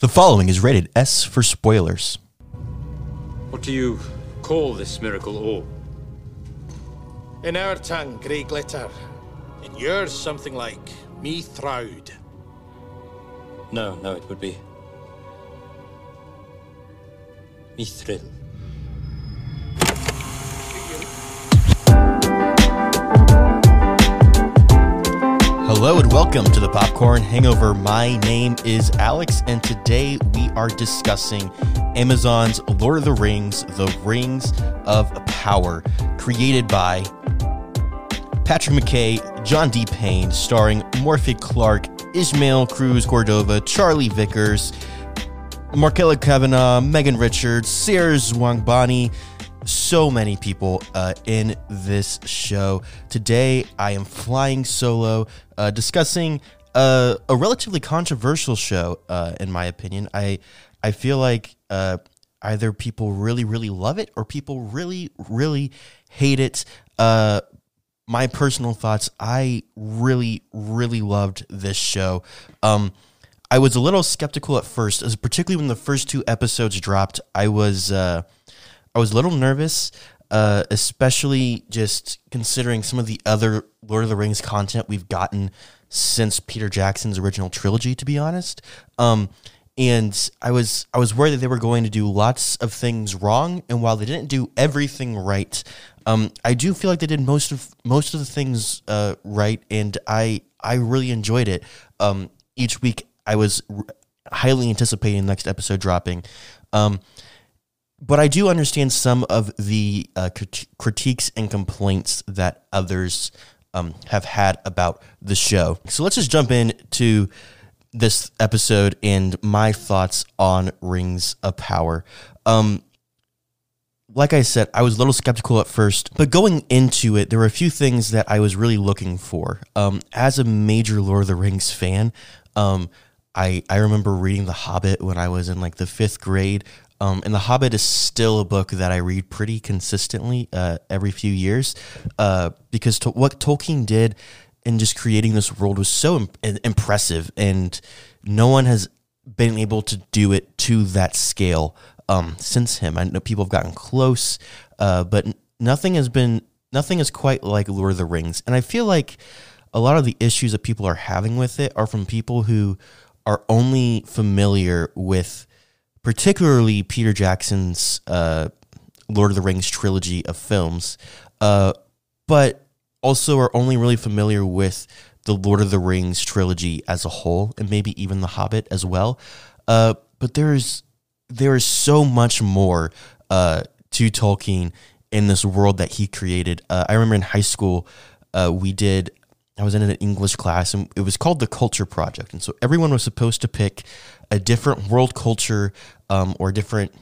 The following is rated S for spoilers. What do you call this miracle orb? In our tongue, grey glitter. In yours, something like me throud. No, no, it would be. Mithril. Hello and welcome to the Popcorn Hangover. My name is Alex, and today we are discussing Amazon's Lord of the Rings, The Rings of Power, created by Patrick McKay, John D. Payne, starring Morfydd Clark, Ismael Cruz Cordova, Charlie Vickers, Markella Kavanagh, Megan Richards, Sara Zwangobani, so many people uh, in this show. Today, I am flying solo, uh, discussing uh, a relatively controversial show, uh, in my opinion. I I feel like uh, either people really really love it or people really really hate it. Uh, my personal thoughts: I really really loved this show. Um, I was a little skeptical at first, particularly when the first two episodes dropped. I was uh, I was a little nervous, uh, especially just considering some of the other Lord of the Rings content we've gotten since Peter Jackson's original trilogy. To be honest, um, and I was I was worried that they were going to do lots of things wrong, and while they didn't do everything right, um, I do feel like they did most of most of the things uh, right, and I I really enjoyed it. Um, each week, I was r- highly anticipating the next episode dropping. Um, but I do understand some of the uh, crit- critiques and complaints that others um, have had about the show. So let's just jump into this episode and my thoughts on Rings of Power. Um, like I said, I was a little skeptical at first, but going into it, there were a few things that I was really looking for. Um, as a major Lord of the Rings fan, um, I I remember reading The Hobbit when I was in like the fifth grade. Um, and The Hobbit is still a book that I read pretty consistently uh, every few years uh, because to, what Tolkien did in just creating this world was so Im- impressive, and no one has been able to do it to that scale um, since him. I know people have gotten close, uh, but nothing has been nothing is quite like Lord of the Rings, and I feel like a lot of the issues that people are having with it are from people who are only familiar with particularly Peter Jackson's uh, Lord of the Rings trilogy of films, uh, but also are only really familiar with the Lord of the Rings trilogy as a whole, and maybe even The Hobbit as well. Uh, but there's there is so much more uh, to Tolkien in this world that he created. Uh, I remember in high school uh, we did. I was in an English class, and it was called the Culture Project, and so everyone was supposed to pick a different world culture um, or different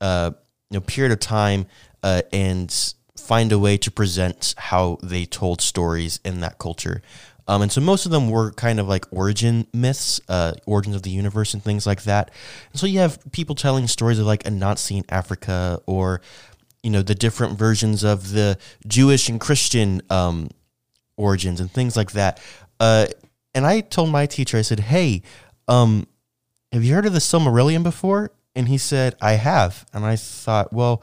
uh, you know period of time uh, and find a way to present how they told stories in that culture. Um, and so most of them were kind of like origin myths, uh, origins of the universe, and things like that. And so you have people telling stories of like Anansi in Africa, or you know the different versions of the Jewish and Christian um, origins and things like that. Uh, and I told my teacher, I said, "Hey, um, have you heard of the Silmarillion before?" And he said, "I have." And I thought, well,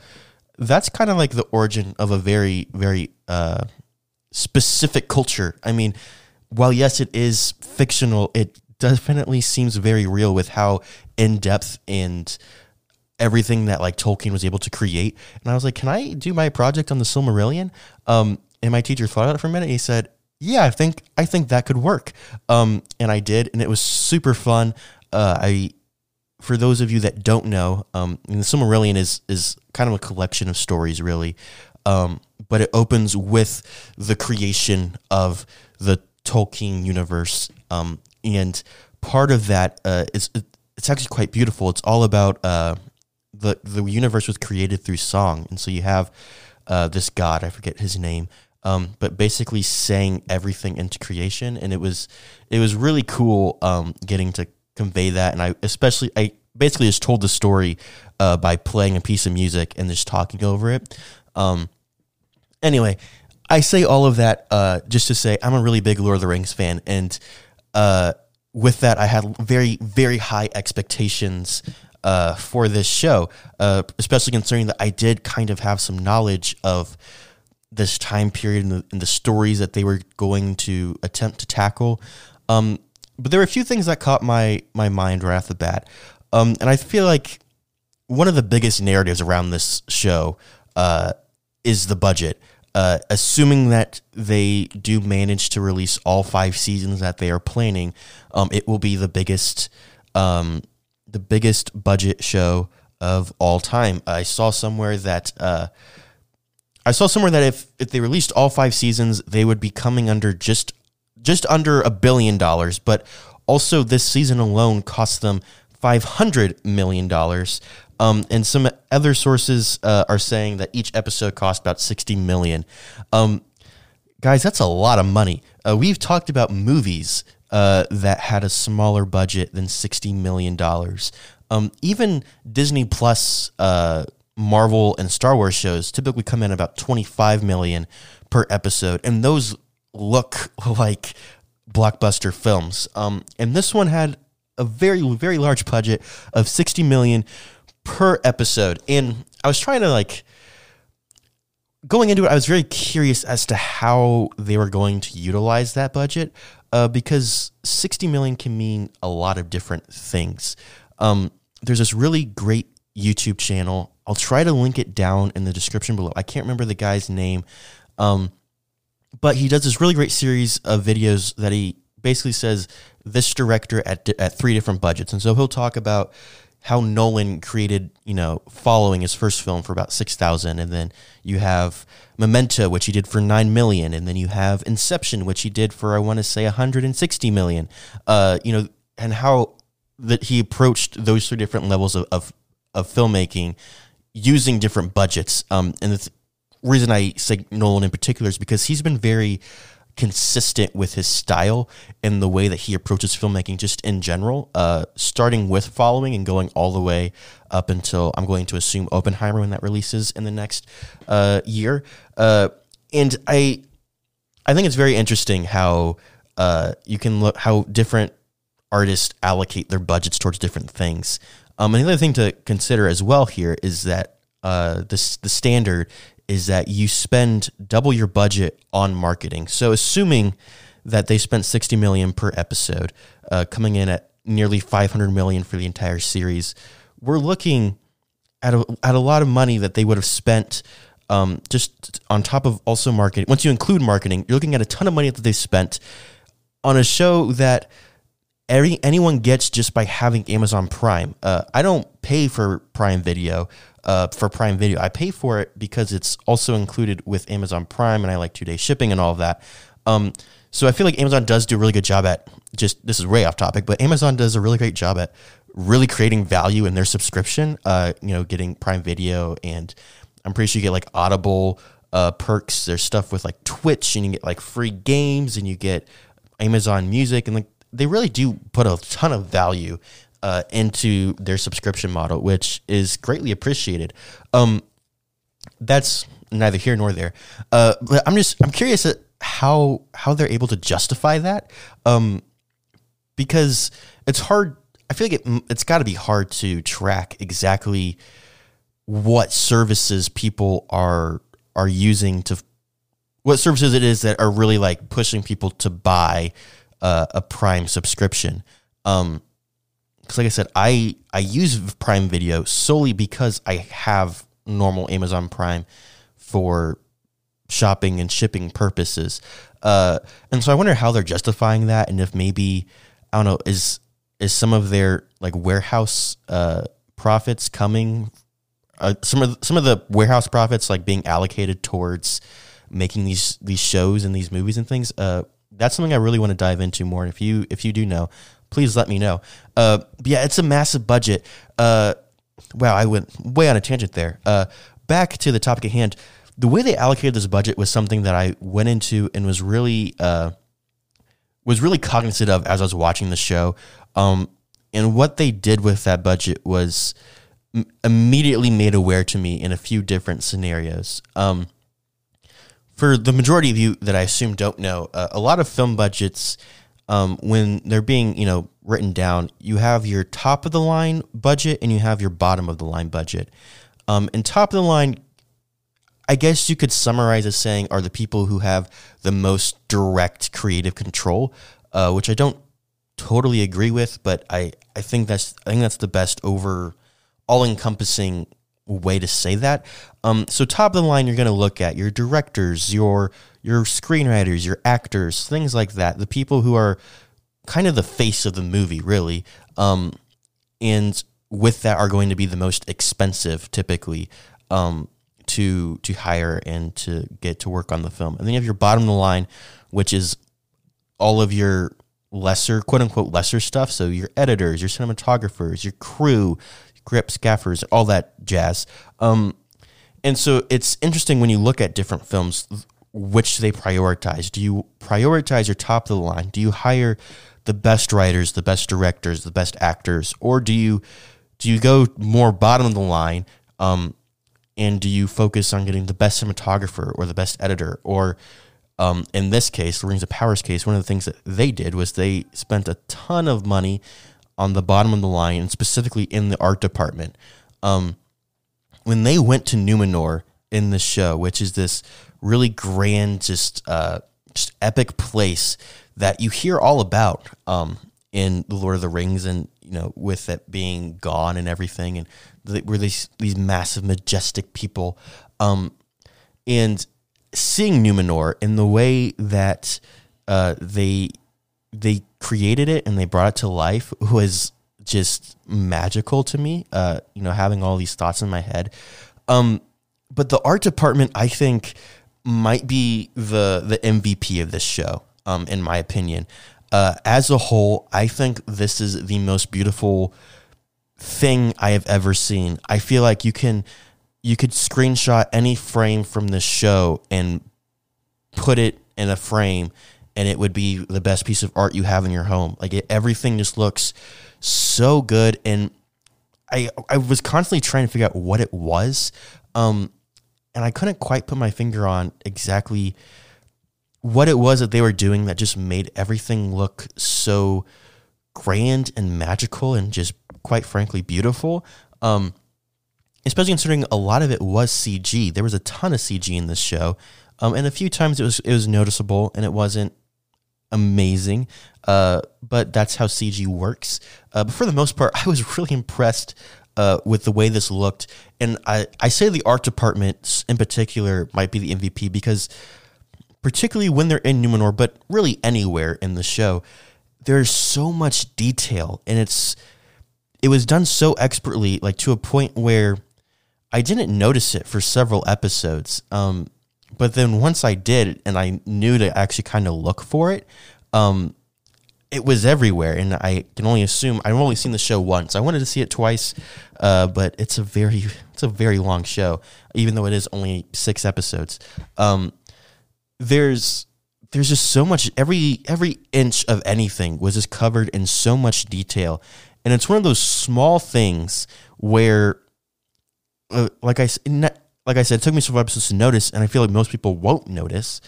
that's kind of like the origin of a very, very uh, specific culture. I mean, while yes, it is fictional, it definitely seems very real with how in depth and everything that like Tolkien was able to create. And I was like, can I do my project on the Silmarillion? Um, and my teacher thought about it for a minute. He said, yeah, I think I think that could work. Um, and I did, and it was super fun. Uh, I for those of you that don't know, um, the Silmarillion is is kind of a collection of stories, really, um, but it opens with the creation of the Tolkien universe, um, and part of that uh, is it's actually quite beautiful. It's all about uh, the the universe was created through song, and so you have uh, this god, I forget his name, um, but basically saying everything into creation, and it was it was really cool um, getting to convey that, and I especially I basically just told the story uh, by playing a piece of music and just talking over it. Um, anyway, I say all of that uh, just to say I'm a really big Lord of the Rings fan, and uh, with that, I had very, very high expectations uh, for this show, uh, especially considering that I did kind of have some knowledge of this time period and the, and the stories that they were going to attempt to tackle. Um, but there were a few things that caught my my mind right off the bat, um, and I feel like one of the biggest narratives around this show uh, is the budget. Uh, assuming that they do manage to release all five seasons that they are planning, um, it will be the biggest, um, the biggest budget show of all time. I saw somewhere that uh, I saw somewhere that if if they released all five seasons, they would be coming under just just under a billion dollars. But also, this season alone cost them five hundred million dollars. Um, and some other sources uh, are saying that each episode cost about sixty million. Um, guys, that's a lot of money. Uh, we've talked about movies uh, that had a smaller budget than sixty million dollars. Um, even Disney Plus, uh, Marvel, and Star Wars shows typically come in about twenty five million per episode, and those look like blockbuster films. Um, and this one had a very very large budget of sixty million per episode. And I was trying to like going into it, I was very curious as to how they were going to utilize that budget uh, because 60 million can mean a lot of different things. Um, there's this really great YouTube channel. I'll try to link it down in the description below. I can't remember the guy's name, um, but he does this really great series of videos that he basically says this director at at three different budgets, and so he'll talk about how Nolan created, you know, following his first film for about six thousand, and then you have Memento, which he did for nine million, and then you have Inception, which he did for I want to say hundred and sixty million. Uh, you know, and how that he approached those three different levels of of, of filmmaking using different budgets. Um, and the th- reason I say Nolan in particular is because he's been very consistent with his style and the way that he approaches filmmaking just in general uh, starting with following and going all the way up until i'm going to assume oppenheimer when that releases in the next uh, year. Uh, and i i think it's very interesting how uh, you can look how different artists allocate their budgets towards different things. Um, and the other thing to consider as well here is that uh, this the standard is that you spend double your budget on marketing. So assuming that they spent 60 million per episode, uh, coming in at nearly 500 million for the entire series, we're looking at a, at a lot of money that they would have spent um, just on top of also marketing. Once you include marketing, you're looking at a ton of money that they spent on a show that every anyone gets just by having Amazon Prime. Uh, I don't pay for Prime Video uh, for Prime Video. I pay for it because it's also included with Amazon Prime, and I like two day shipping and all of that. Um, so I feel like Amazon does do a really good job at just this is way off topic, but Amazon does a really great job at really creating value in their subscription. Uh, you know, getting Prime Video, and I'm pretty sure you get like Audible uh, perks. There's stuff with like Twitch, and you get like free games, and you get Amazon Music, and like they really do put a ton of value uh, into their subscription model, which is greatly appreciated. Um, that's neither here nor there. Uh, but I'm just I'm curious at how how they're able to justify that, um, because it's hard. I feel like it, it's got to be hard to track exactly what services people are are using to what services it is that are really like pushing people to buy uh, a Prime subscription. Um, because like I said, I I use Prime Video solely because I have normal Amazon Prime for shopping and shipping purposes. Uh, and so I wonder how they're justifying that, and if maybe I don't know is is some of their like warehouse uh, profits coming, uh, some of some of the warehouse profits like being allocated towards making these these shows and these movies and things. Uh, that's something I really want to dive into more. And if you if you do know, please let me know. Uh, yeah, it's a massive budget. Uh, wow, I went way on a tangent there. Uh, back to the topic at hand. The way they allocated this budget was something that I went into and was really uh, was really cognizant of as I was watching the show. Um, and what they did with that budget was m- immediately made aware to me in a few different scenarios. Um, for the majority of you that I assume don't know, uh, a lot of film budgets um, when they're being you know written down, you have your top of the line budget and you have your bottom of the line budget. Um, and top of the line, I guess you could summarize as saying are the people who have the most direct creative control, uh, which I don't totally agree with, but I, I think that's I think that's the best over all encompassing way to say that. Um, so top of the line, you're going to look at your directors, your your screenwriters, your actors, things like that. The people who are kind of the face of the movie, really. Um, and with that are going to be the most expensive, typically, um, to to hire and to get to work on the film. And then you have your bottom of the line, which is all of your lesser, quote unquote, lesser stuff. So your editors, your cinematographers, your crew, grips, gaffers, all that jazz. Um, and so it's interesting when you look at different films, which do they prioritize. Do you prioritize your top of the line? Do you hire the best writers, the best directors, the best actors, or do you do you go more bottom of the line? Um, and do you focus on getting the best cinematographer or the best editor or um, in this case, the Rings of Powers case, one of the things that they did was they spent a ton of money on the bottom of the line, and specifically in the art department. Um, when they went to Numenor in the show, which is this really grand, just uh, just epic place that you hear all about um, in the Lord of the Rings, and you know, with it being gone and everything, and the, were these these massive, majestic people, um, and seeing Numenor in the way that uh, they they created it and they brought it to life was just magical to me. Uh, you know, having all these thoughts in my head. Um, but the art department, I think, might be the the MVP of this show. Um, in my opinion, uh, as a whole, I think this is the most beautiful thing I have ever seen. I feel like you can you could screenshot any frame from this show and put it in a frame and it would be the best piece of art you have in your home. Like it, everything just looks so good and I I was constantly trying to figure out what it was. Um, and I couldn't quite put my finger on exactly what it was that they were doing that just made everything look so grand and magical and just quite frankly beautiful. Um, especially considering a lot of it was CG. There was a ton of CG in this show, um, and a few times it was it was noticeable, and it wasn't amazing. Uh, but that's how CG works. Uh, but for the most part, I was really impressed uh, with the way this looked, and I I say the art department in particular might be the MVP because particularly when they're in Numenor, but really anywhere in the show, there's so much detail, and it's it was done so expertly, like to a point where I didn't notice it for several episodes. Um, but then once I did, and I knew to actually kind of look for it, um, it was everywhere. And I can only assume I've only seen the show once. I wanted to see it twice, uh, but it's a very it's a very long show, even though it is only six episodes. Um, there's there's just so much every every inch of anything was just covered in so much detail and it's one of those small things where uh, like I like I said, it took me several episodes to notice, and I feel like most people won't notice.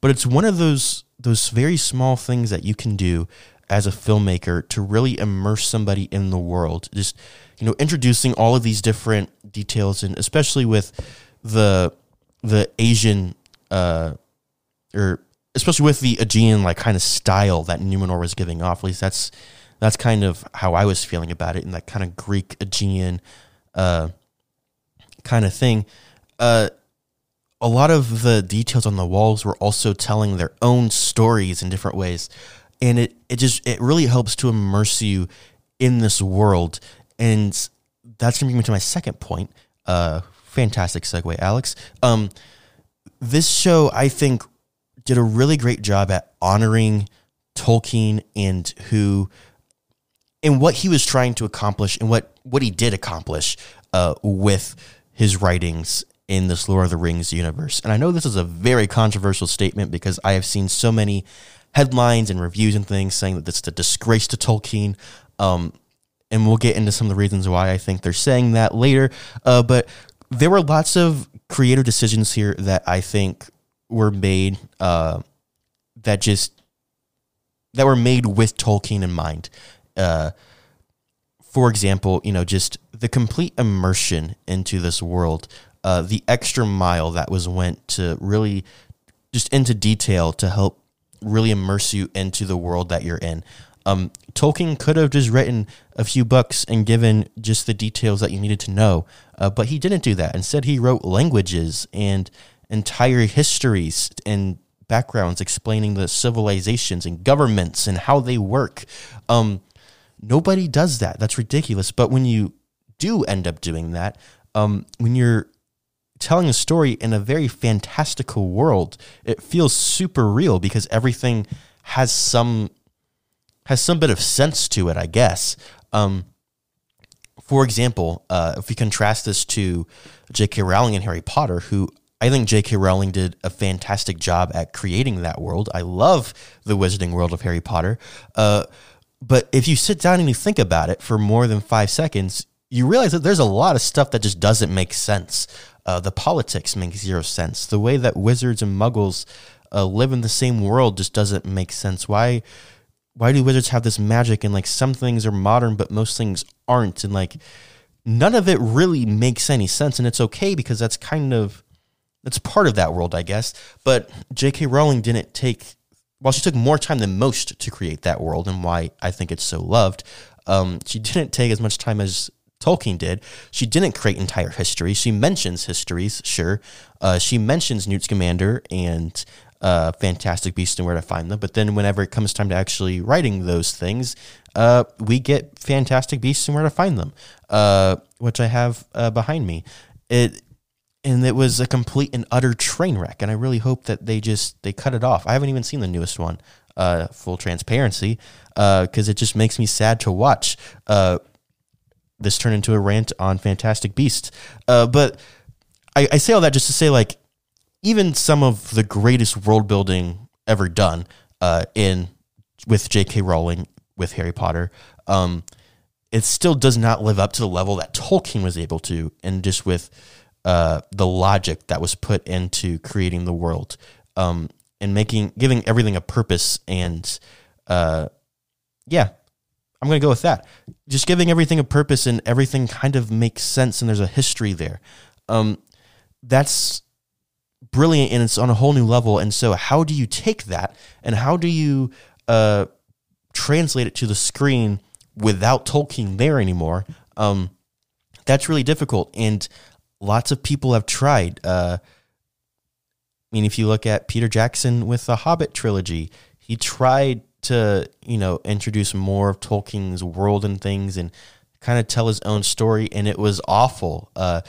But it's one of those those very small things that you can do as a filmmaker to really immerse somebody in the world. Just you know, introducing all of these different details, and especially with the the Asian, uh, or especially with the Aegean like kind of style that Numenor was giving off. At least that's that's kind of how I was feeling about it, in that kind of Greek Aegean. Uh, kind of thing. Uh, a lot of the details on the walls were also telling their own stories in different ways, and it it just it really helps to immerse you in this world, and that's gonna bring me to my second point. Uh, fantastic segue, Alex. Um, this show I think did a really great job at honoring Tolkien and who and what he was trying to accomplish and what what he did accomplish uh, with his writings in this Lord of the Rings universe. And I know this is a very controversial statement because I have seen so many headlines and reviews and things saying that it's a disgrace to Tolkien. Um, and we'll get into some of the reasons why I think they're saying that later. Uh, but there were lots of creative decisions here that I think were made uh, that just that were made with Tolkien in mind. Uh, for example, you know, just the complete immersion into this world, uh, the extra mile that was went to really just into detail to help really immerse you into the world that you're in. Um, Tolkien could have just written a few books and given just the details that you needed to know, uh, but he didn't do that. Instead, he wrote languages and entire histories and backgrounds explaining the civilizations and governments and how they work. Um, nobody does that. That's ridiculous. But when you do end up doing that, um, when you're telling a story in a very fantastical world, it feels super real because everything has some has some bit of sense to it, I guess. Um, for example, uh, if we contrast this to J.K. Rowling and Harry Potter, who I think J.K. Rowling did a fantastic job at creating that world. I love the wizarding world of Harry Potter. Uh, but if you sit down and you think about it for more than five seconds, you realize that there's a lot of stuff that just doesn't make sense. Uh, the politics make zero sense. The way that wizards and muggles uh, live in the same world just doesn't make sense. Why? Why do wizards have this magic and like some things are modern but most things aren't and like none of it really makes any sense and it's okay because that's kind of that's part of that world I guess but J.K. Rowling didn't take while she took more time than most to create that world and why I think it's so loved um, she didn't take as much time as Tolkien did. She didn't create entire histories. She mentions histories, sure. Uh, she mentions Newt Scamander and uh, Fantastic Beasts and where to find them. But then whenever it comes time to actually writing those things, uh, we get Fantastic Beasts and where to find them, uh, which I have uh, behind me. It and it was a complete and utter train wreck. And I really hope that they just they cut it off. I haven't even seen the newest one. Uh, full transparency, because it just makes me sad to watch this turn into a rant on Fantastic Beasts. Uh, but I, I, say all that just to say, like, even some of the greatest world building ever done uh, in with J.K. Rowling with Harry Potter, um, it still does not live up to the level that Tolkien was able to, and just with uh, the logic that was put into creating the world um, and making giving everything a purpose and uh, yeah, I'm going to go with that. Just giving everything a purpose and everything kind of makes sense and there's a history there. Um, that's brilliant and it's on a whole new level. And so, how do you take that and how do you uh, translate it to the screen without Tolkien there anymore? Um, that's really difficult. And lots of people have tried. Uh, I mean, if you look at Peter Jackson with the Hobbit trilogy, he tried to you know introduce more of Tolkien's world and things and kind of tell his own story and it was awful. Uh,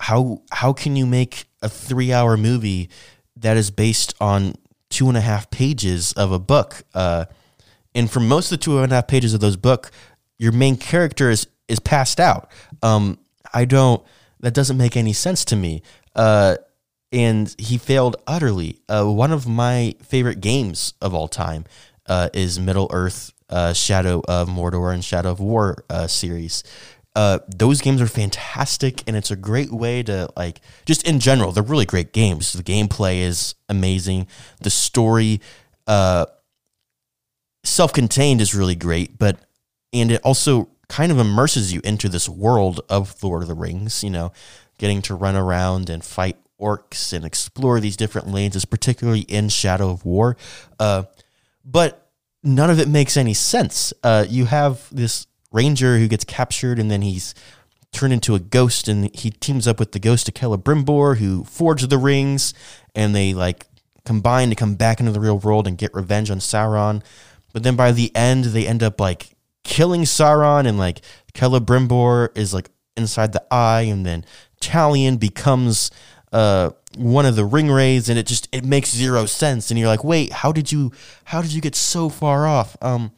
how how can you make a three hour movie that is based on two and a half pages of a book? Uh, and for most of the two and a half pages of those book your main character is is passed out. Um, i don't that doesn't make any sense to me. Uh, and he failed utterly. Uh, one of my favorite games of all time uh, is Middle Earth, uh, Shadow of Mordor, and Shadow of War uh, series. Uh, those games are fantastic, and it's a great way to like just in general. They're really great games. The gameplay is amazing. The story, uh, self-contained, is really great, but and it also kind of immerses you into this world of Lord of the Rings. You know, getting to run around and fight orcs and explore these different lanes is particularly in Shadow of War. Uh, but none of it makes any sense. Uh, you have this ranger who gets captured and then he's turned into a ghost and he teams up with the ghost of Celebrimbor who forged the rings and they like combine to come back into the real world and get revenge on Sauron. But then by the end they end up like killing Sauron and like Celebrimbor is like inside the eye and then Talion becomes uh, one of the ringwraiths, and it just it makes zero sense. And you're like, wait, how did you how did you get so far off? Um,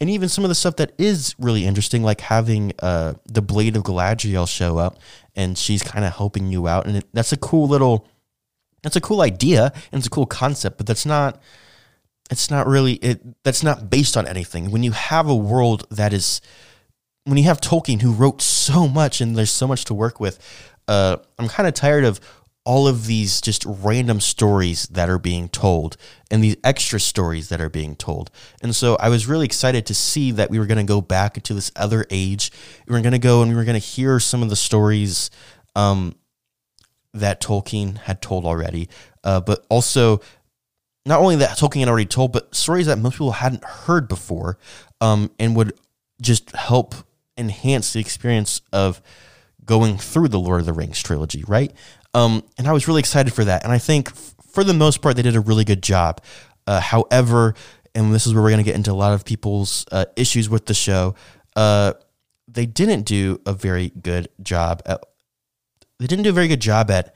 and even some of the stuff that is really interesting, like having uh, the Blade of Galadriel show up, and she's kind of helping you out, and it, that's a cool little, that's a cool idea, and it's a cool concept, but that's not, it's not really it. That's not based on anything. When you have a world that is, when you have Tolkien who wrote so much, and there's so much to work with, uh, I'm kind of tired of all of these just random stories that are being told and these extra stories that are being told. And so I was really excited to see that we were going to go back into this other age. We were going to go and we were going to hear some of the stories um, that Tolkien had told already, uh, but also not only that Tolkien had already told, but stories that most people hadn't heard before um, and would just help enhance the experience of going through the Lord of the Rings trilogy, right? Um, and I was really excited for that. And I think f- for the most part, they did a really good job. Uh, however, and this is where we're going to get into a lot of people's uh, issues with the show, uh, they didn't do a very good job at. They didn't do a very good job at.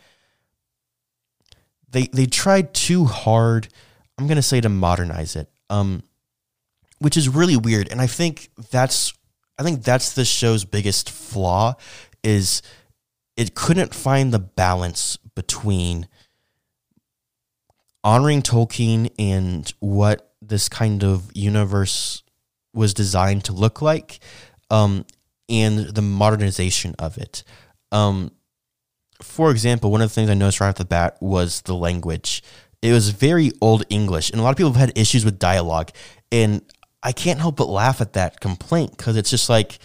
They they tried too hard. I'm going to say to modernize it, um, which is really weird. And I think that's I think that's the show's biggest flaw is it couldn't find the balance between honoring Tolkien and what this kind of universe was designed to look like, um, and the modernization of it. Um, for example, one of the things I noticed right off the bat was the language. It was very old English, and a lot of people have had issues with dialogue. And I can't help but laugh at that complaint because it's just like,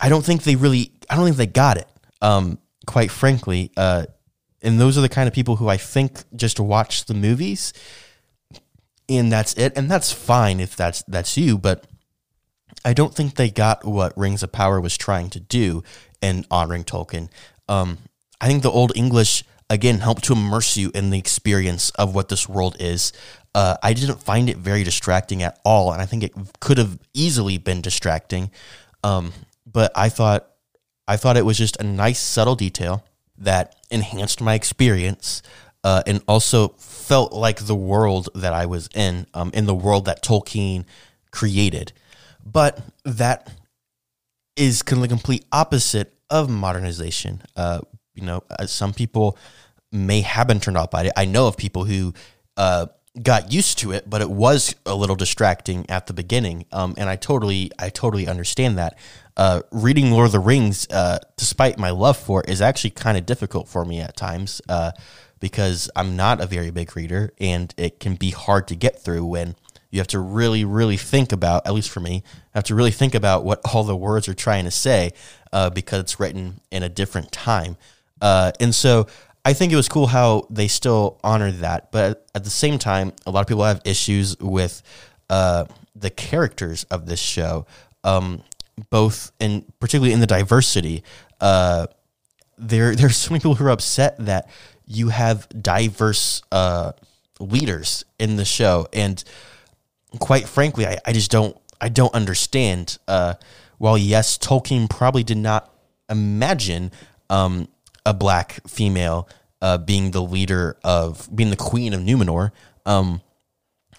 I don't think they really, I don't think they got it um, quite frankly. Uh, and those are the kind of people who I think just watch the movies, and that's it. And that's fine if that's that's you, but I don't think they got what Rings of Power was trying to do in honoring Tolkien. Um, I think the Old English again helped to immerse you in the experience of what this world is. Uh, I didn't find it very distracting at all, and I think it could have easily been distracting. Um, but I thought I thought it was just a nice, subtle detail that enhanced my experience uh, and also felt like the world that I was in, um, in the world that Tolkien created. But that is kind of the complete opposite of modernization. Uh, you know, uh, some people may have been turned off by it. I know of people who uh, got used to it, but it was a little distracting at the beginning. Um, and I totally, I totally understand that. Uh, reading Lord of the Rings, uh, despite my love for it, is actually kind of difficult for me at times uh, because I'm not a very big reader, and it can be hard to get through when you have to really, really think about. At least for me, have to really think about what all the words are trying to say uh, because it's written in a different time, uh, and so I think it was cool how they still honored that, but at the same time, a lot of people have issues with uh, the characters of this show, um, both in particularly in the diversity. Uh, there, there's so many people who are upset that you have diverse uh, leaders in the show, and quite frankly, I, I just don't, I don't understand. Uh, while yes, Tolkien probably did not imagine. Um, a black female uh, being the leader of being the queen of Numenor. Um,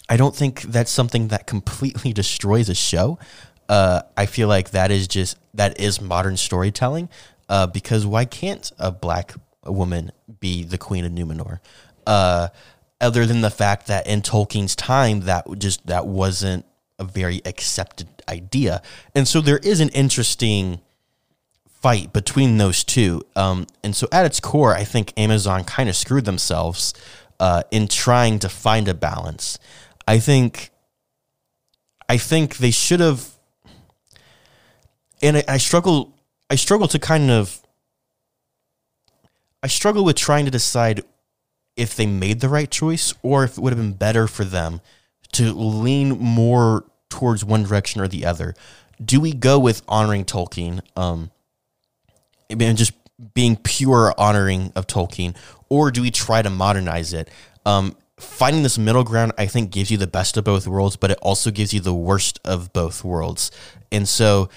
I don't think that's something that completely destroys a show. Uh, I feel like that is just that is modern storytelling. Uh, because why can't a black woman be the queen of Numenor? Uh, other than the fact that in Tolkien's time, that just that wasn't a very accepted idea, and so there is an interesting fight between those two. Um, and so at its core, I think Amazon kind of screwed themselves uh, in trying to find a balance. I think, I think they should have, and I, I struggle, I struggle to kind of, I struggle with trying to decide if they made the right choice or if it would have been better for them to lean more towards one direction or the other. Do we go with honoring Tolkien? Um, and just being pure honoring of Tolkien, or do we try to modernize it? Um, finding this middle ground, I think, gives you the best of both worlds, but it also gives you the worst of both worlds. And so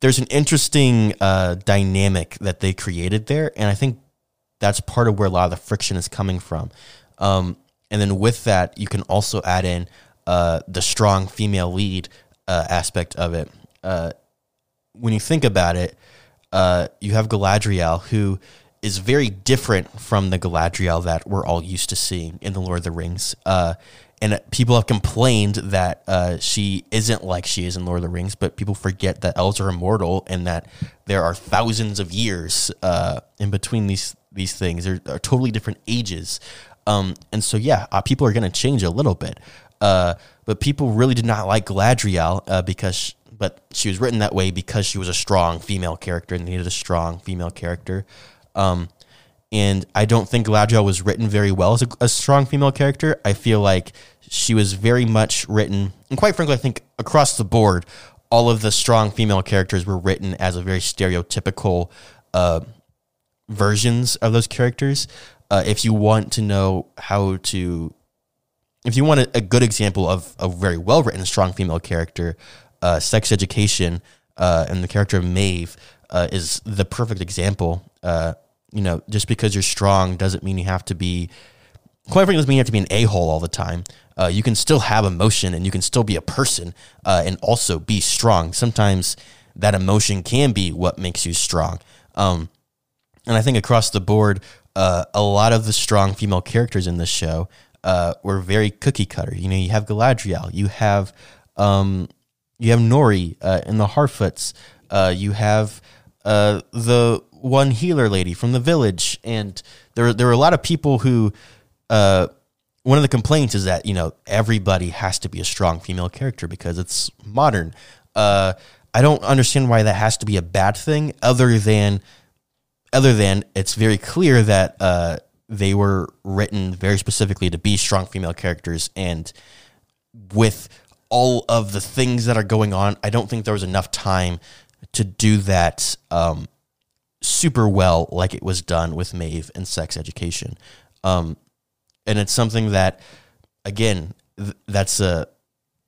there's an interesting uh, dynamic that they created there, and I think that's part of where a lot of the friction is coming from. Um, and then with that, you can also add in uh, the strong female lead uh, aspect of it. Uh, when you think about it, uh, you have Galadriel, who is very different from the Galadriel that we're all used to seeing in the Lord of the Rings. Uh, and people have complained that uh, she isn't like she is in Lord of the Rings, but people forget that elves are immortal and that there are thousands of years uh, in between these these things. There are totally different ages. Um, and so, yeah, uh, people are going to change a little bit. Uh, but people really did not like Galadriel uh, because, but she was written that way because she was a strong female character and needed a strong female character. Um, and I don't think Galadriel was written very well as a, a, strong female character. I feel like she was very much written, and quite frankly, I think across the board, all of the strong female characters were written as a very stereotypical uh, versions of those characters. Uh, if you want to know how to, if you want a, a good example of a very well written strong female character, uh, Sex Education uh, and the character of Maeve uh, is the perfect example. Uh, you know, just because you're strong doesn't mean you have to be. Quite frankly, doesn't mean you have to be an a hole all the time. Uh, you can still have emotion and you can still be a person uh, and also be strong. Sometimes that emotion can be what makes you strong. Um, and I think across the board, a lot of the strong female characters in this show were very cookie cutter. You know, you have Galadriel, you have um, you have Nori uh, in the Harfoots, uh, you have the one healer lady from the village, and there there were a lot of people who. Uh, one of the complaints is that you know everybody has to be a strong female character because it's modern. Uh, I don't understand why that has to be a bad thing, other than other than it's very clear that uh, they were written very specifically to be strong female characters, and with all of the things that are going on, I don't think there was enough time to do that um, super well like it was done with Maeve and sex education. Um, and it's something that, again, th- that's a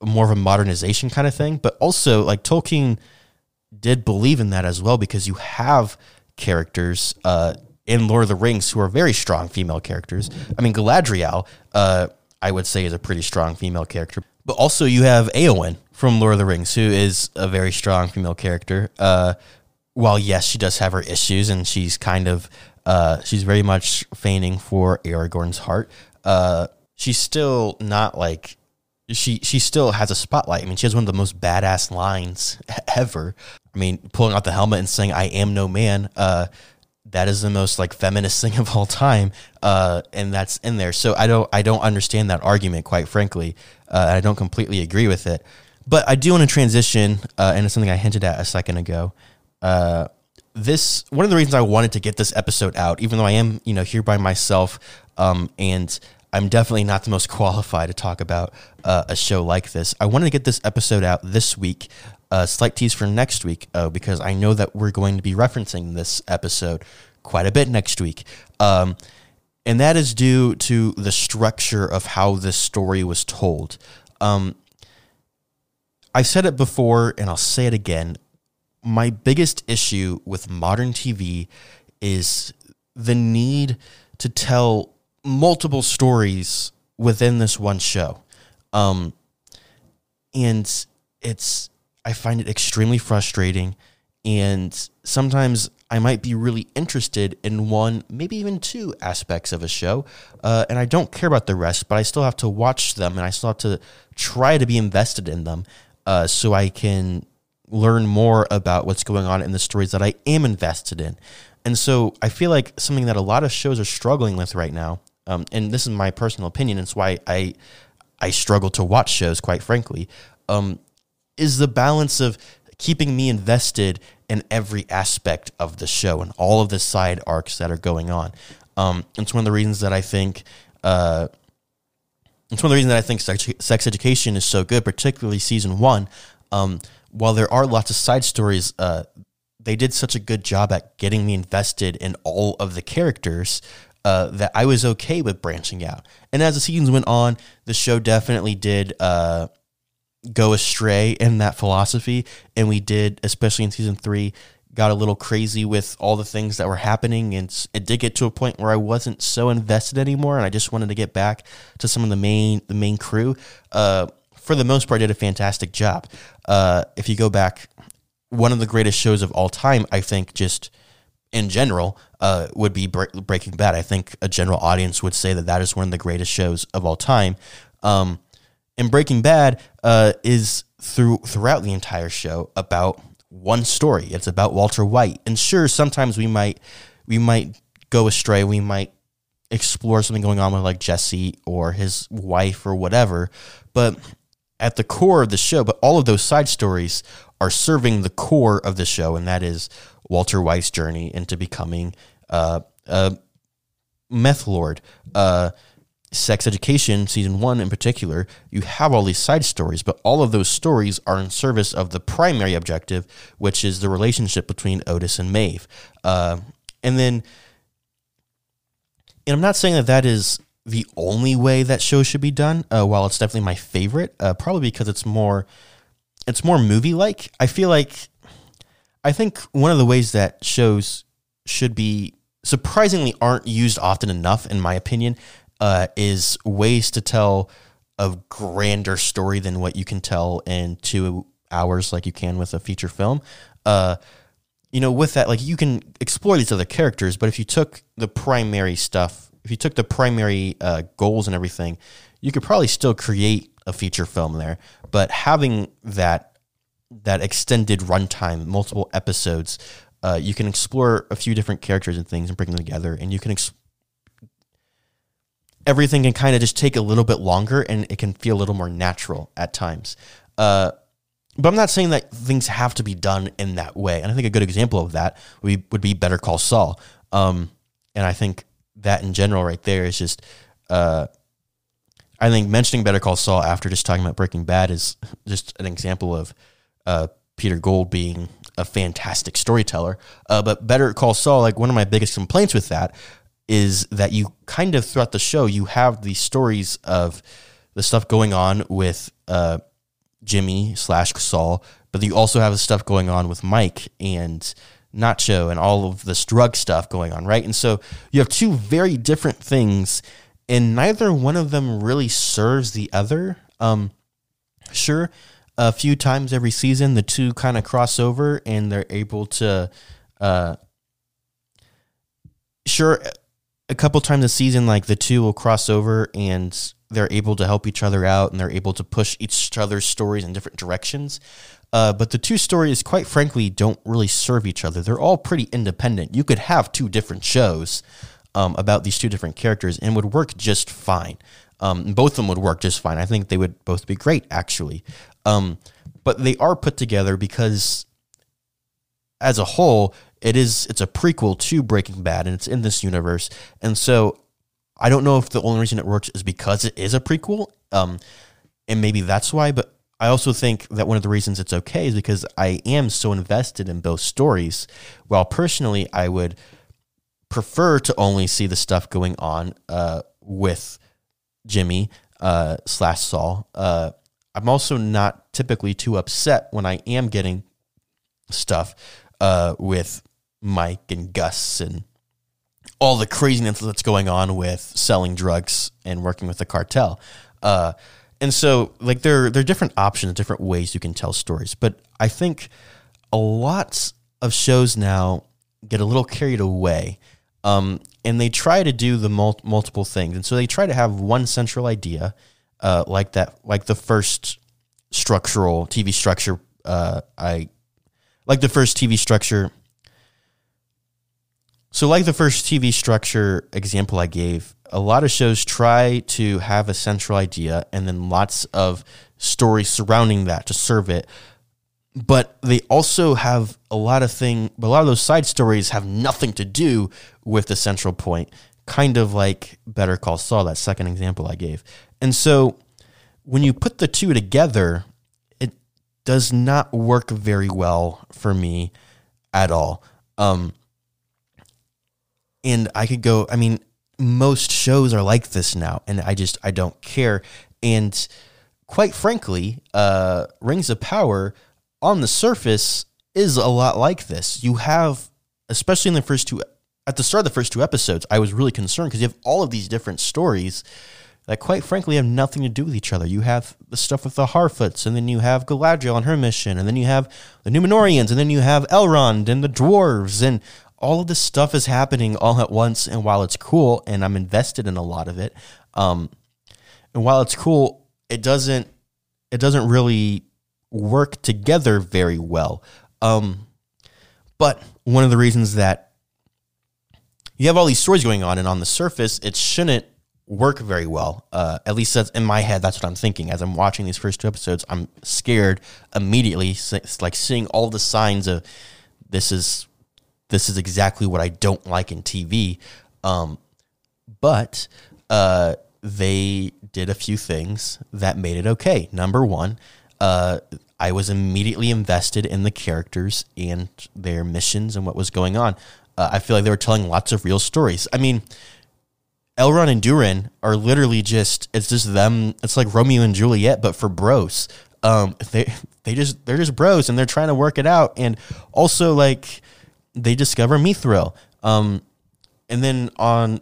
more of a modernization kind of thing, but also like Tolkien did believe in that as well because you have characters uh, in Lord of the Rings who are very strong female characters. I mean, Galadriel, uh, I would say, is a pretty strong female character, but also you have Eowyn from Lord of the Rings, who is a very strong female character. Uh, while yes, she does have her issues, and she's kind of uh, she's very much feigning for Aragorn's heart. Uh, she's still not like she she still has a spotlight. I mean, she has one of the most badass lines ever. I mean, pulling out the helmet and saying "I am no man." Uh, that is the most like feminist thing of all time, uh, and that's in there. So I don't I don't understand that argument, quite frankly. Uh, I don't completely agree with it, but I do want to transition, uh, and it's something I hinted at a second ago uh, this one of the reasons I wanted to get this episode out, even though I am you know here by myself, um, and I'm definitely not the most qualified to talk about uh, a show like this. I wanted to get this episode out this week, uh, slight tease for next week, uh, because I know that we're going to be referencing this episode quite a bit next week. Um, and that is due to the structure of how this story was told. Um, I've said it before, and I'll say it again my biggest issue with modern TV is the need to tell multiple stories within this one show. Um, and it's, I find it extremely frustrating. And sometimes I might be really interested in one, maybe even two aspects of a show. Uh, and I don't care about the rest, but I still have to watch them and I still have to try to be invested in them uh, so I can learn more about what's going on in the stories that I am invested in. And so I feel like something that a lot of shows are struggling with right now, um, and this is my personal opinion, it's why I I struggle to watch shows, quite frankly, um, is the balance of keeping me invested in every aspect of the show and all of the side arcs that are going on. Um, it's one of the reasons that I think. Uh, it's one of the reasons that I think sex, education is so good, particularly season one. Um, while there are lots of side stories, uh, they did such a good job at getting me invested in all of the characters uh, that I was okay with branching out. And as the seasons went on, the show definitely did uh, go astray in that philosophy. And we did, especially in season three, got a little crazy with all the things that were happening. And it did get to a point where I wasn't so invested anymore. And I just wanted to get back to some of the main, the main crew. Uh, for the most part, did a fantastic job. Uh, if you go back, one of the greatest shows of all time, I think, just in general, uh, would be Breaking Bad. I think a general audience would say that that is one of the greatest shows of all time. Um, and Breaking Bad uh, is through throughout the entire show about one story. It's about Walter White. And sure, sometimes we might we might go astray. We might explore something going on with like Jesse or his wife or whatever. But at the core of the show, but all of those side stories are serving the core of the show, and that is Walter White's journey into becoming uh, a meth lord. Uh, sex education season one in particular you have all these side stories but all of those stories are in service of the primary objective which is the relationship between otis and maeve. Uh, and then and i'm not saying that that is the only way that shows should be done uh, while it's definitely my favorite uh, probably because it's more it's more movie like i feel like i think one of the ways that shows should be surprisingly aren't used often enough in my opinion uh, is ways to tell a grander story than what you can tell in two hours, like you can with a feature film. Uh, you know, with that, like you can explore these other characters, but if you took the primary stuff, if you took the primary uh, goals and everything, you could probably still create a feature film there. But having that that extended runtime, multiple episodes, uh, you can explore a few different characters and things and bring them together, and you can everything can kind of just take a little bit longer and it can feel a little more natural at times. Uh, but I'm not saying that things have to be done in that way. And I think a good example of that would be, would be Better Call Saul. Um, and I think that in general, right there, is just. Uh, I think mentioning Better Call Saul after just talking about Breaking Bad is just an example of uh, Peter Gould being a fantastic storyteller. Uh, but Better Call Saul, like one of my biggest complaints with that is that you kind of throughout the show you have these stories of the stuff going on with uh, Jimmy slash Saul, but you also have the stuff going on with Mike and Nacho and all of this drug stuff going on, right? And so you have two very different things, and neither one of them really serves the other. Um, sure, a few times every season, the two kind of cross over and they're able to. Uh, sure, a couple times a season, like the two will cross over and they're able to help each other out and they're able to push each other's stories in different directions. Uh, but the two stories, quite frankly, don't really serve each other. They're all pretty independent. You could have two different shows um, about these two different characters and would work just fine. Um, both of them would work just fine. I think they would both be great, actually. Um, but they are put together because, as a whole, it is it's a prequel to Breaking Bad and it's in this universe. And so I don't know if the only reason it works is because it is a prequel. Um, and maybe that's why, but I also think that one of the reasons it's okay is because I am so invested in both stories. While personally, I would prefer to only see the stuff going on uh, with Jimmy uh, slash Saul. Uh, I'm also not typically too upset when I am getting stuff uh, with Mike and Gus and all the craziness that's going on with selling drugs and working with the cartel. Uh, and so, like, there, there are different options, different ways you can tell stories. But I think a lot of shows now get a little carried away um, and they try to do the mul- multiple things. And so they try to have one central idea, uh, like that, like the first structural TV structure. Uh, I like the first TV structure so, like the first TV structure example I gave, a lot of shows try to have a central idea and then lots of stories surrounding that to serve it. But they also have a lot of thing. A lot of those side stories have nothing to do with the central point. Kind of like Better Call Saul, that second example I gave. And so, when you put the two together, it does not work very well for me at all. Um, and I could go. I mean, most shows are like this now, and I just I don't care. And quite frankly, uh, Rings of Power on the surface is a lot like this. You have, especially in the first two, at the start of the first two episodes, I was really concerned because you have all of these different stories that, quite frankly, have nothing to do with each other. You have the stuff with the Harfoots, and then you have Galadriel and her mission, and then you have the Numenoreans, and then you have Elrond and the dwarves, and all of this stuff is happening all at once. And while it's cool and I'm invested in a lot of it, um, and while it's cool, it doesn't it doesn't really work together very well. Um, but one of the reasons that you have all these stories going on, and on the surface, it shouldn't work very well. Uh, at least that's in my head. That's what I'm thinking as I'm watching these first two episodes. I'm scared immediately, like seeing all the signs of this is this is exactly what I don't like in TV. Um, but uh, they did a few things that made it okay. Number one, uh, I was immediately invested in the characters and their missions and what was going on. Uh, I feel like they were telling lots of real stories. I mean, Elrond and Durin are literally just it's just them. It's like Romeo and Juliet, but for bros. Um, they they just they're just bros and they're trying to work it out. And also like they discover Mithril. Um, and then on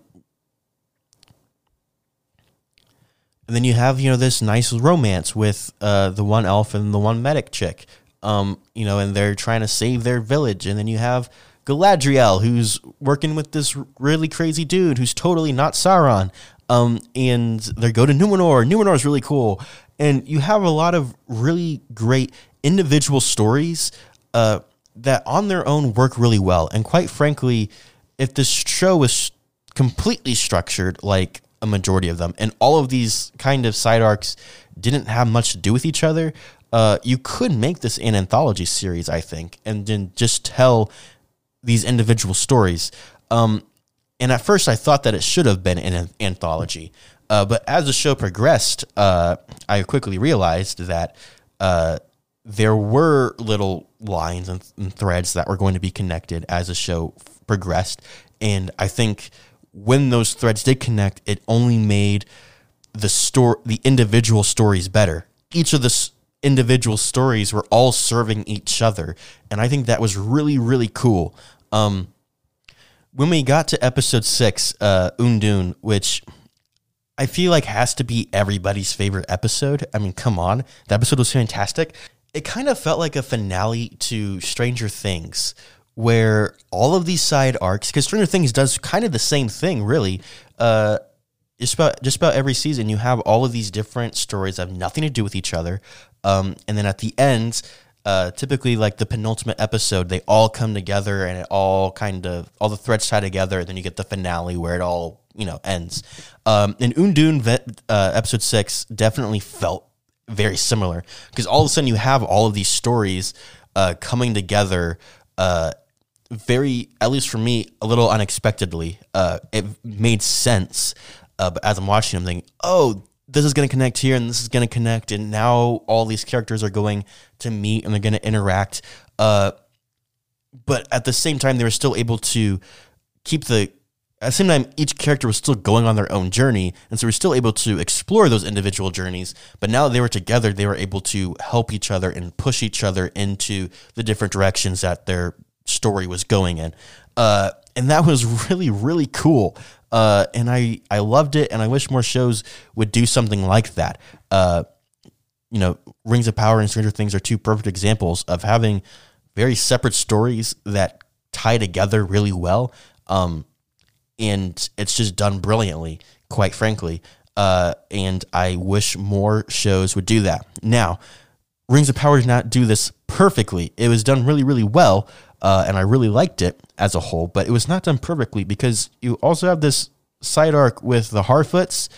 and then you have you know this nice romance with uh, the one elf and the one medic chick um, you know and they're trying to save their village and then you have Galadriel, who's working with this really crazy dude who's totally not Sauron. Um, and they go to Numenor. Numenor is really cool. And you have a lot of really great individual stories uh, that on their own work really well. And quite frankly, if this show was completely structured like a majority of them, and all of these kind of side arcs didn't have much to do with each other, uh, you could make this an anthology series, I think, and then just tell these individual stories. Um, and at first, I thought that it should have been an anthology. Uh, but as the show progressed, uh, I quickly realized that uh, there were little lines and, and, threads that were going to be connected as the show f- progressed. And I think when those threads did connect, it only made the store, the individual stories better. Each of the s- individual stories were all serving each other. And I think that was really, really cool. Um, when we got to episode six, uh, Udun, which I feel like has to be everybody's favorite episode. I mean, come on. The episode was fantastic. It kind of felt like a finale to Stranger Things, where all of these side arcs, because Stranger Things does kind of the same thing, really. Uh, just about just about every season, you have all of these different stories that have nothing to do with each other, um, and then at the end, uh, typically like the penultimate episode, they all come together and it all kind of all the threads tie together. And then you get the finale where it all you know ends. Um, and Udun uh, episode six definitely felt very similar because all of a sudden you have all of these stories uh, coming together. Uh, very, at least for me, a little unexpectedly. Uh, it made sense, uh, but as I'm watching, I'm thinking, oh, this is going to connect here and this is going to connect and now all these characters are going to meet and they're going to interact uh, but at the same time they were still able to keep the at the same time each character was still going on their own journey and so we're still able to explore those individual journeys but now that they were together they were able to help each other and push each other into the different directions that their story was going in uh, and that was really really cool uh, and I I loved it, and I wish more shows would do something like that. Uh, you know, Rings of Power and Stranger Things are two perfect examples of having very separate stories that tie together really well. Um, and it's just done brilliantly, quite frankly. Uh, and I wish more shows would do that. Now, Rings of Power did not do this perfectly. It was done really, really well uh, and I really liked it as a whole. But it was not done perfectly because you also have this side arc with the Harfoots,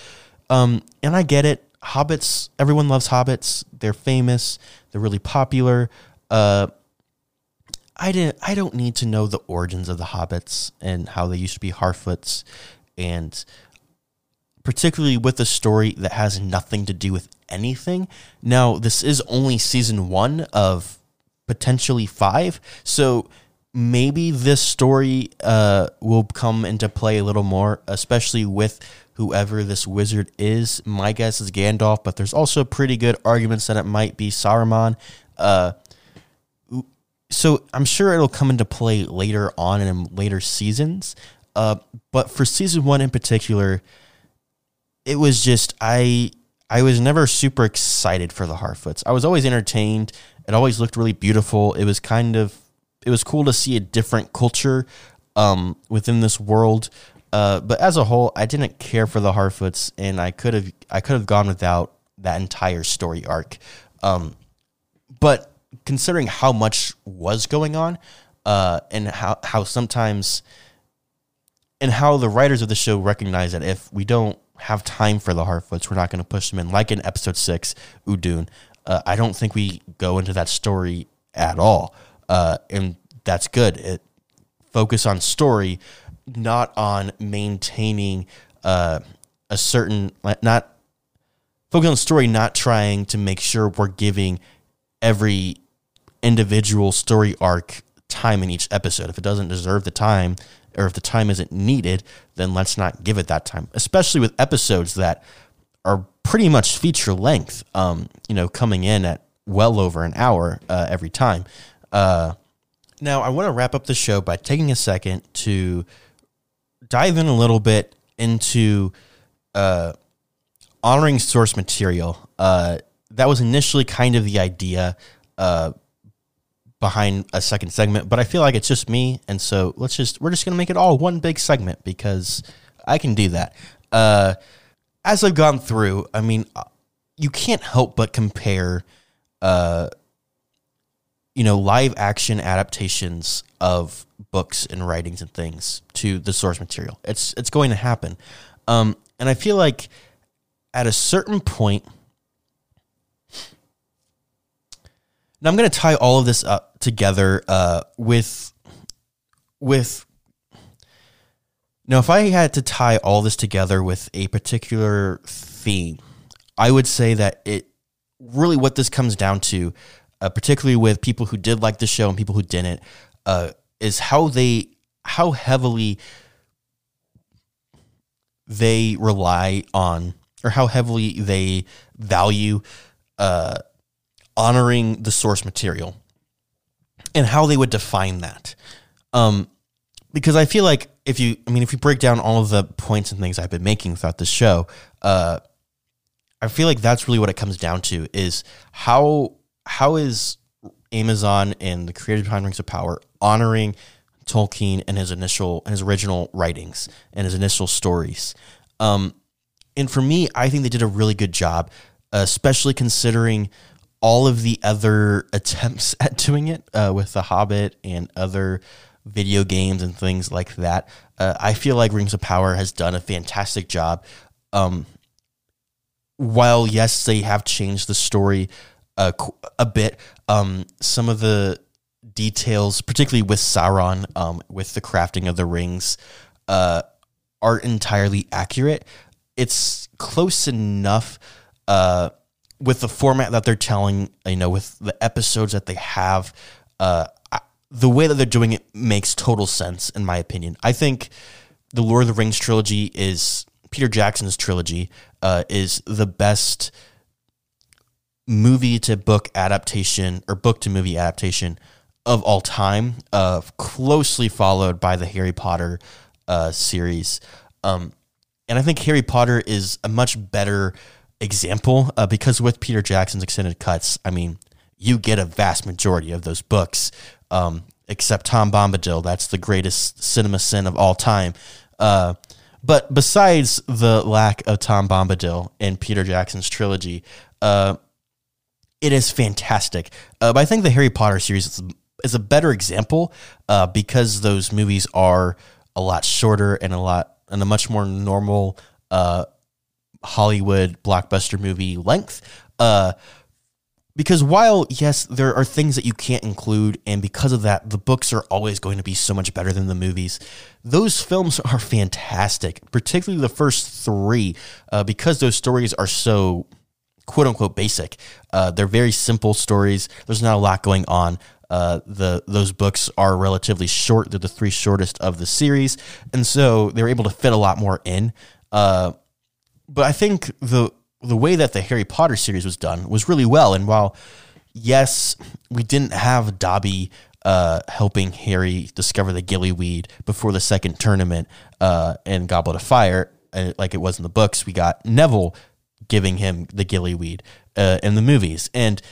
um, and I get it. Hobbits, everyone loves hobbits. They're famous. They're really popular. Uh, I didn't. I don't need to know the origins of the hobbits and how they used to be Harfoots, and particularly with a story that has nothing to do with anything. Now, this is only season one of potentially five. So maybe this story uh, will come into play a little more, especially with whoever this wizard is. My guess is Gandalf, but there's also pretty good arguments that it might be Saruman. Uh, so I'm sure it'll come into play later on in later seasons. Uh, but for season one in particular, it was just I I was never super excited for the Harfoots. I was always entertained. It always looked really beautiful. It was kind of it was cool to see a different culture um, within this world. Uh, but as a whole, I didn't care for the Harfoots, and I could have I could have gone without that entire story arc. Um, but considering how much was going on, uh, and how how sometimes and how the writers of the show recognize that if we don't have time for the Harfoots, we're not going to push them in. Like in episode six, Udun, uh, I don't think we go into that story at all, uh, and that's good. It focus on story, not on maintaining uh, a certain not focus on story, not trying to make sure we're giving every individual story arc time in each episode. If it doesn't deserve the time, or if the time isn't needed, then let's not give it that time. Especially with episodes that are pretty much feature length. Um, you know, coming in at well over an hour uh, every time. Uh, now, I want to wrap up the show by taking a second to dive in a little bit into uh, honoring source material. That was initially kind of the idea uh, behind a second segment, but I feel like it's just me, and so let's just we're just gonna make it all one big segment because I can do that. Uh, as I've gone through, I mean, uh, you can't help but compare, uh, you know, live action adaptations of books and writings and things to the source material. It's it's going to happen, um, and I feel like at a certain point Now I'm going to tie all of this up together uh, with with. Now, if I had to tie all this together with a particular theme, I would say that it really what this comes down to, uh, particularly with people who did like the show and people who didn't, uh, is how they how heavily they rely on or how heavily they value uh, honoring the source material and how they would define that. Um, because I feel like if you, I mean, if you break down all of the points and things I've been making throughout the show, uh, I feel like that's really what it comes down to is how how is Amazon and the creative behind Rings of Power honoring Tolkien and his initial and his original writings and his initial stories. Um, and for me, I think they did a really good job, especially considering all of the other attempts at doing it uh, with The Hobbit and other video games and things like that. Uh, I feel like Rings of Power has done a fantastic job. Um, while yes, they have changed the story uh, a bit, um, some of the details, particularly with Sauron, um, with the crafting of the rings, uh, aren't entirely accurate. It's close enough uh, with the format that they're telling, you know, with the episodes that they have, uh, the way that they're doing it makes total sense, in my opinion. I think the Lord of the Rings trilogy is Peter Jackson's trilogy uh, is the best movie to book adaptation or book to movie adaptation of all time, uh, closely followed by the Harry Potter uh, series. Um, and I think Harry Potter is a much better example uh, because with Peter Jackson's extended cuts, I mean, you get a vast majority of those books, um, except Tom Bombadil. That's the greatest cinema sin of all time. Uh, but besides the lack of Tom Bombadil in Peter Jackson's trilogy, uh, it is fantastic. Uh, but I think the Harry Potter series is, is a better example uh, because those movies are a lot shorter and a lot and a much more normal uh, Hollywood blockbuster movie length. Uh, because while yes, there are things that you can't include, and because of that, the books are always going to be so much better than the movies. Those films are fantastic, particularly the first three, uh, because those stories are so quote unquote basic. Uh, they're very simple stories. There's not a lot going on. Uh, the those books are relatively short. They're the three shortest of the series, and so they're able to fit a lot more in. Uh, but I think the the way that the Harry Potter series was done was really well. And while yes, we didn't have Dobby uh, helping Harry discover the gillyweed before the second tournament uh, in Goblet of Fire, like it was in the books, we got Neville giving him the gillyweed uh, in the movies. And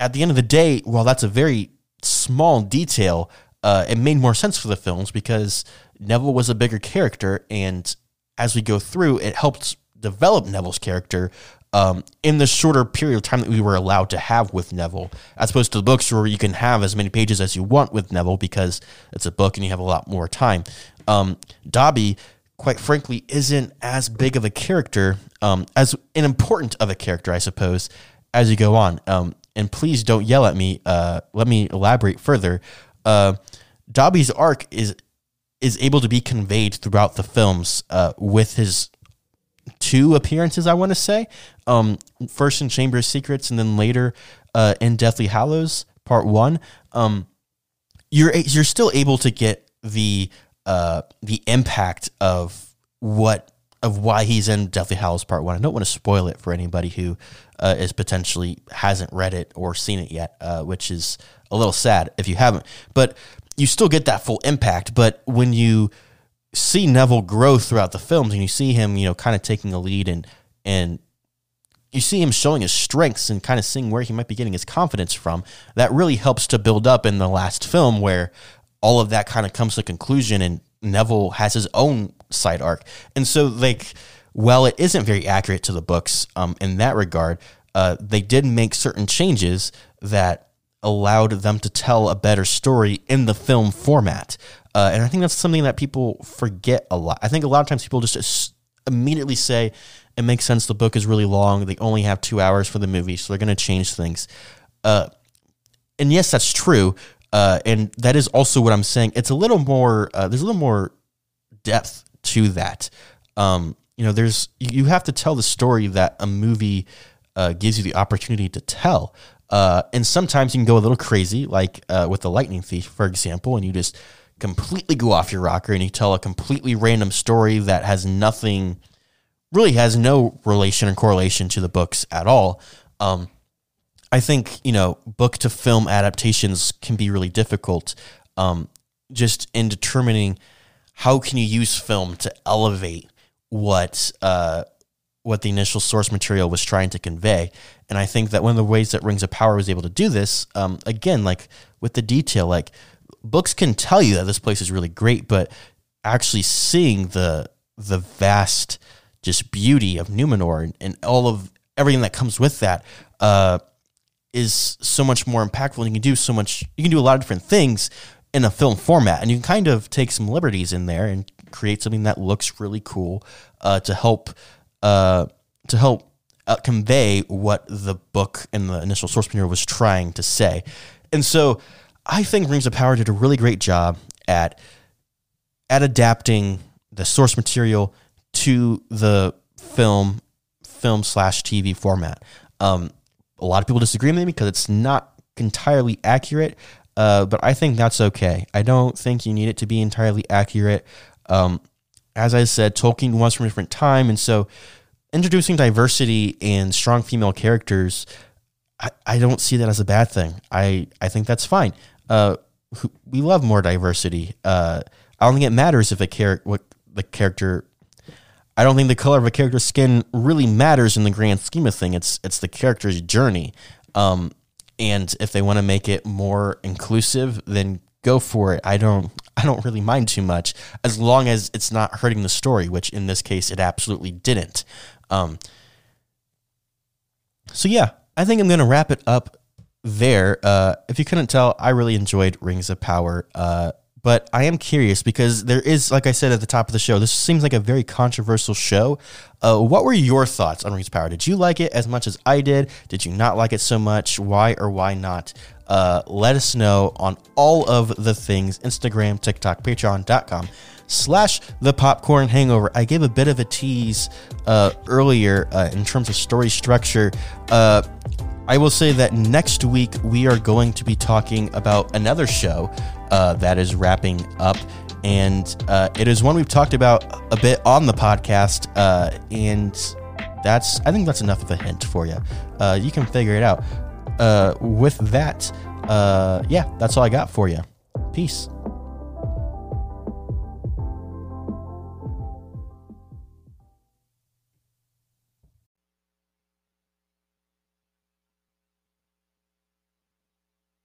at the end of the day, while that's a very small detail, uh, it made more sense for the films because Neville was a bigger character, and as we go through, it helped develop Neville's character um, in the shorter period of time that we were allowed to have with Neville, as opposed to the books where you can have as many pages as you want with Neville because it's a book and you have a lot more time. um, Dobby, quite frankly, isn't as big of a character, um, as an important of a character, I suppose, as you go on. Um, and please don't yell at me. Uh, let me elaborate further. Uh, Dobby's arc is is able to be conveyed throughout the films uh, with his two appearances, I want to say. Um, first in Chamber of Secrets, and then later uh, in Deathly Hallows Part One. Um, you're you're still able to get the uh, the impact of what of why he's in Deathly Hallows Part One. I don't want to spoil it for anybody who uh, is potentially hasn't read it or seen it yet, uh, which is a little sad if you haven't. But you still get that full impact. But when you see Neville grow throughout the films and you see him, you know, kind of taking a lead and and you see him showing his strengths and kind of seeing where he might be getting his confidence from, that really helps to build up in the last film where all of that kind of comes to conclusion and Neville has his own side arc. And so like well, it isn't very accurate to the books um, in that regard, uh, they did make certain changes that allowed them to tell a better story in the film format. Uh, and I think that's something that people forget a lot. I think a lot of times people just immediately say it makes sense. The book is really long. They only have two hours for the movie, so they're going to change things. Uh, and yes, that's true. Uh, and that is also what I'm saying. It's a little more. Uh, there's a little more depth to that. Um, you know, there's you have to tell the story that a movie uh, gives you the opportunity to tell. Uh, and sometimes you can go a little crazy, like uh, with the Lightning Thief, for example, and you just completely go off your rocker and you tell a completely random story that has nothing, really has no relation or correlation to the books at all. Um, I think you know book to film adaptations can be really difficult, um, just in determining how can you use film to elevate what uh, what the initial source material was trying to convey. And I think that one of the ways that Rings of Power was able to do this, um, again, like with the detail, like books can tell you that this place is really great, but actually seeing the the vast just beauty of Numenor and, and all of everything that comes with that uh, is so much more impactful. And you can do so much. You can do a lot of different things in a film format, and you can kind of take some liberties in there and create something that looks really cool uh, to help uh, to help uh, convey what the book and the initial source material was trying to say. And so I think Rings of Power did a really great job at at adapting the source material to the film film slash TV format. Um, a lot of people disagree with me because it's not entirely accurate, uh, but I think that's okay. I don't think you need it to be entirely accurate. Um, as I said, Tolkien was from a different time, and so introducing diversity and strong female characters, I, I don't see that as a bad thing. I, I think that's fine. Uh, we love more diversity. Uh, I don't think it matters if a character, what the character. I don't think the color of a character's skin really matters in the grand scheme of things. It's it's the character's journey. Um, and if they want to make it more inclusive, then go for it. I don't I don't really mind too much as long as it's not hurting the story, which in this case it absolutely didn't. Um, so yeah, I think I'm going to wrap it up there. Uh, if you couldn't tell, I really enjoyed Rings of Power. Uh, but I am curious because there is, like I said at the top of the show, this seems like a very controversial show. Uh, what were your thoughts on Rings of Power? Did you like it as much as I did? Did you not like it so much? Why or why not? Uh, let us know on all of the things Instagram, TikTok, Patreon.com slash the popcorn hangover. I gave a bit of a tease uh, earlier uh, in terms of story structure. I will say that next week we are going to be talking about another show uh, that is wrapping up. And uh, it is one we've talked about a bit on the podcast. Uh, and that's, I think that's enough of a hint for you. Uh, you can figure it out. Uh, with that, uh, yeah, that's all I got for you. Peace.